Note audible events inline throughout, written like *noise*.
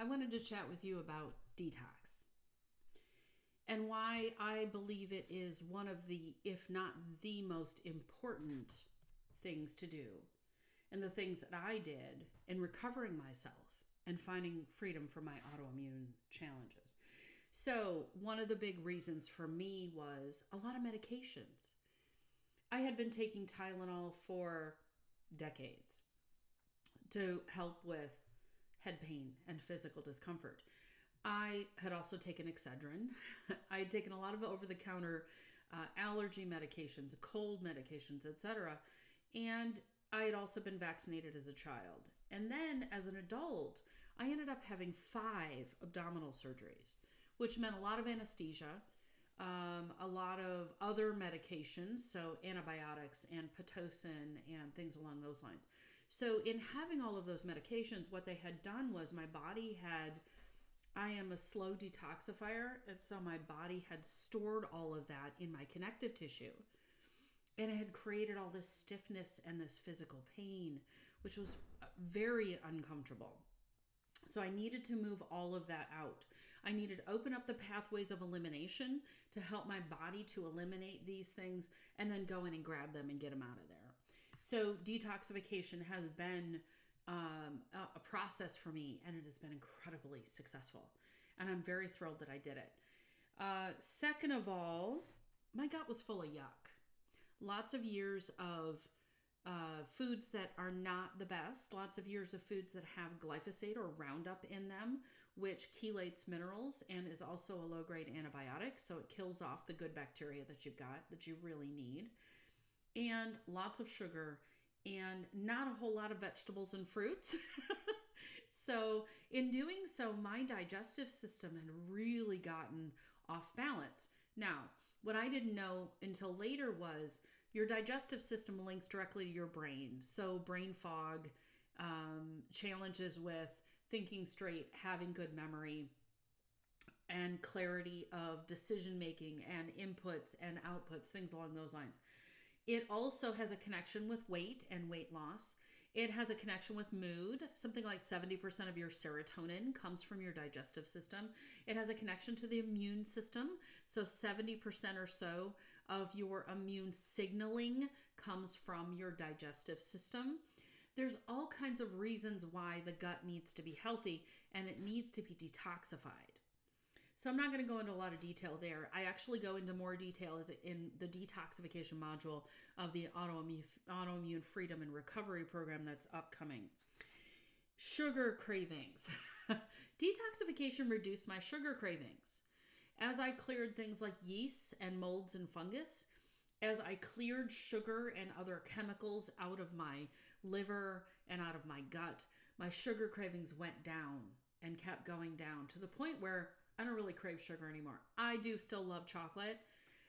I wanted to chat with you about detox and why I believe it is one of the, if not the most important things to do, and the things that I did in recovering myself and finding freedom from my autoimmune challenges. So, one of the big reasons for me was a lot of medications. I had been taking Tylenol for decades to help with head pain and physical discomfort. I had also taken Excedrin. *laughs* I had taken a lot of over the counter uh, allergy medications, cold medications, etc. And I had also been vaccinated as a child. And then as an adult, I ended up having five abdominal surgeries, which meant a lot of anesthesia, um, a lot of other medications, so antibiotics and Pitocin and things along those lines. So, in having all of those medications, what they had done was my body had, I am a slow detoxifier, and so my body had stored all of that in my connective tissue. And it had created all this stiffness and this physical pain, which was uh, very uncomfortable. So I needed to move all of that out. I needed to open up the pathways of elimination to help my body to eliminate these things and then go in and grab them and get them out of there. So detoxification has been um, a, process for me and it has been incredibly successful. And I'm very thrilled that I did it. Uh, second of all, my gut was full of yuck. Lots of years of uh, foods that are not the best, lots of years of foods that have glyphosate or Roundup in them, which chelates minerals and is also a low grade antibiotic. So it kills off the good bacteria that you've got that you really need. And lots of sugar and not a whole lot of vegetables and fruits. *laughs* so, in doing so, my digestive system had really gotten off balance. Now, what I didn't know until later was your digestive system links directly to your brain. So, brain fog, um, challenges with thinking straight, having good memory, and clarity of decision making and inputs and outputs, things along those lines. It also has a connection with weight and weight loss. It has a connection with mood. Something like 70% of your serotonin comes from your digestive system. It has a connection to the immune system. So 70% or so of your immune signaling comes from your digestive system. There's all kinds of reasons why the gut needs to be healthy and it needs to be detoxified. So I'm not going to go into a lot of detail there. I actually go into more detail as in the detoxification module of the autoimmune, autoimmune freedom and recovery program that's upcoming. Sugar cravings. *laughs* Detoxification reduced my sugar cravings. As I cleared things like yeast and molds and fungus, as I cleared sugar and other chemicals out of my liver and out of my gut, my sugar cravings went down and kept going down to the point where I don't really crave sugar anymore. I do still love chocolate,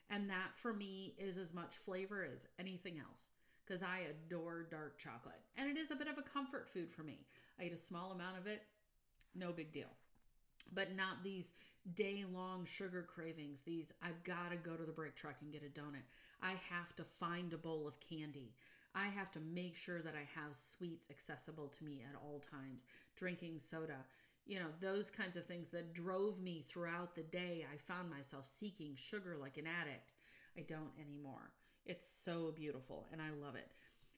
and that for me is as much flavor as anything else because I adore dark chocolate. And it is a bit of a comfort food for me. I eat a small amount of it, no big deal. But not these day long sugar cravings. These, I've got to go to the break truck and get a donut. I have to find a bowl of candy. I have to make sure that I have sweets accessible to me at all times. Drinking soda you know, those kinds of things that drove me throughout the day. I found myself seeking sugar like an addict. I don't anymore. It's so beautiful and I love it.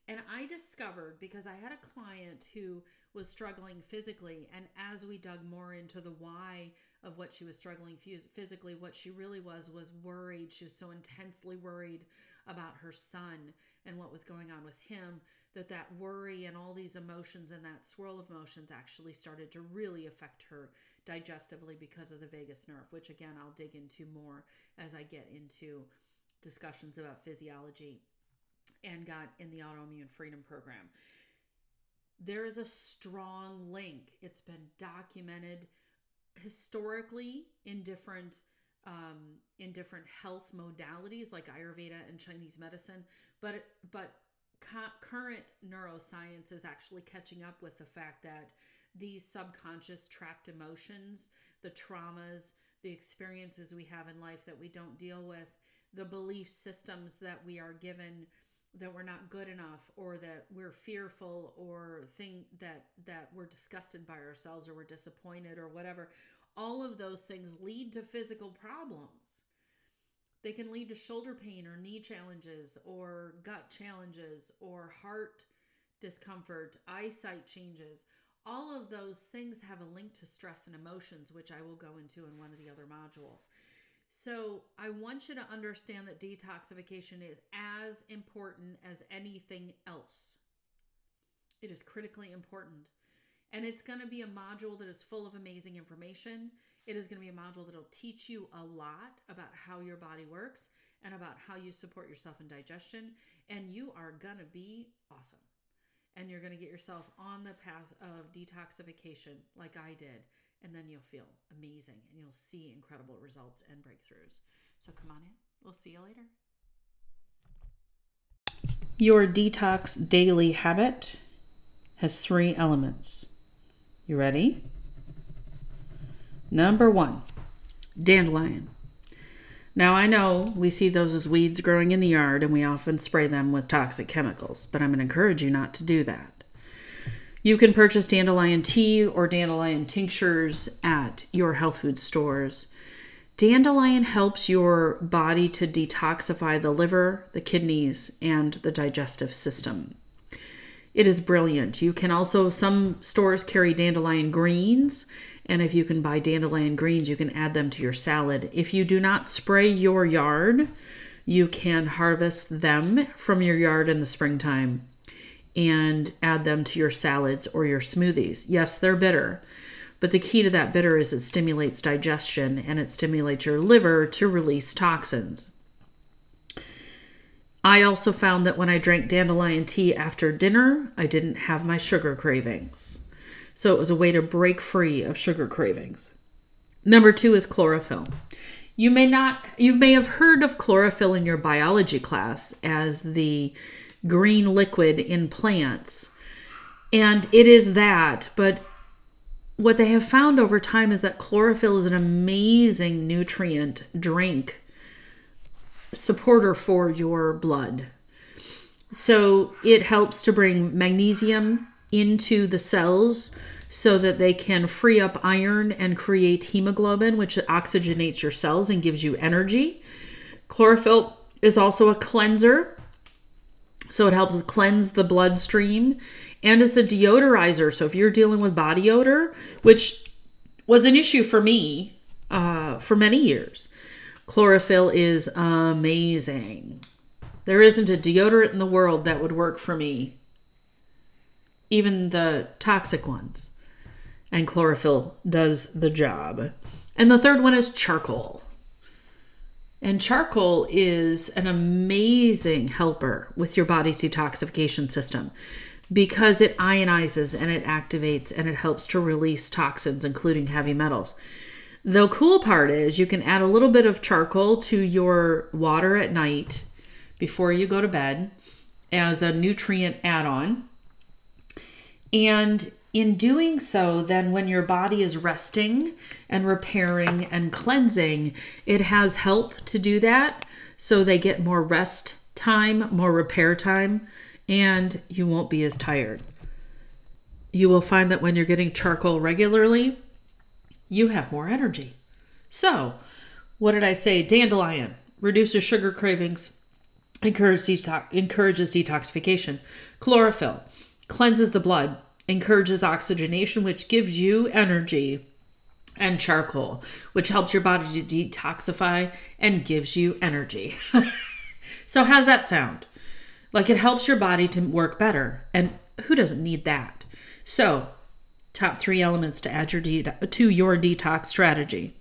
And I discovered because I had a client who was struggling physically, and as we dug more into the why of what she was struggling physically, what she really was was worried. She was so intensely worried about her son and what was going on with him that that worry and all these emotions and that swirl of emotions actually started to really affect her digestively because of the vagus nerve, which again, I'll dig into more as I get into discussions about physiology and got in the autoimmune freedom program. There is a strong link. It's been documented historically in different um, in different health modalities like Ayurveda and Chinese medicine, but but current neuroscience is actually catching up with the fact that these subconscious trapped emotions, the traumas, the experiences we have in life that we don't deal with, the belief systems that we are given that we're not good enough or that we're fearful or think that that we're disgusted by ourselves or we're disappointed or whatever. All of those things lead to physical problems. They can lead to shoulder pain or knee challenges or gut challenges or heart discomfort eyesight changes. All of those things have a link to stress and emotions which i will go into in one of the other modules so I want you to understand that detoxification is as important as anything else. It is critically important. And it's going to be a module that is full of amazing information. It is going to be a module that will teach you a lot about how your body works and about how you support yourself in digestion. And you are going to be awesome. And you're going to get yourself on the path of detoxification like I did and then you'll feel amazing and you'll see incredible results and breakthroughs. So come on in. We'll see you later. Your detox daily habit has three elements. You ready? Number one, dandelion. Now, I know we see those as weeds growing in the yard and we often spray them with toxic chemicals, but I'm going to encourage you not to do that. You can purchase dandelion tea or dandelion tinctures at your health food stores. Dandelion helps your body to detoxify the liver, the kidneys, and the digestive system. It is brilliant. You can also, some stores carry dandelion greens, and if you can buy dandelion greens, you can add them to your salad. If you do not spray your yard, you can harvest them from your yard in the springtime and add them to your salads or your smoothies. Yes, they're bitter, but the key to that bitter is it stimulates digestion and it stimulates your liver to release toxins. I also found that when I drank dandelion tea after dinner, I didn't have my sugar cravings. So it was a way to break free of sugar cravings. Number two is chlorophyll. You may not, you may have heard of chlorophyll in your biology class as the green liquid in plants. And it is that, but what they have found over time is that chlorophyll is an amazing nutrient drink supporter for your blood. So it helps to bring magnesium into the cells so that they can free up iron and create hemoglobin, which oxygenates your cells and gives you energy. Chlorophyll is also a cleanser. So it helps cleanse the bloodstream and it's a deodorizer. So if you're dealing with body odor, which was an issue for me uh, for many years, chlorophyll is amazing. There isn't a deodorant in the world that would work for me, even the toxic ones. And chlorophyll does the job. And the third one is charcoal. And charcoal is an amazing helper with your body's detoxification system because it ionizes and it activates and it helps to release toxins, including heavy metals. The cool part is you can add a little bit of charcoal to your water at night before you go to bed as a nutrient add on. And in doing so, then when your body is resting and repairing and cleansing, it has help to do that. So they get more rest time, more repair time, and you won't be as tired. You will find that when you're getting charcoal regularly, you have more energy. So, what did I say? Dandelion reduces sugar cravings, encourages, detox- encourages detoxification. Chlorophyll cleanses the blood, encourages oxygenation, which gives you energy, and charcoal, which helps your body to detoxify and gives you energy. *laughs* so, how's that sound? Like it helps your body to work better. And who doesn't need that? So, top three elements to add your de- to your detox strategy.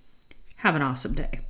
Have an awesome day.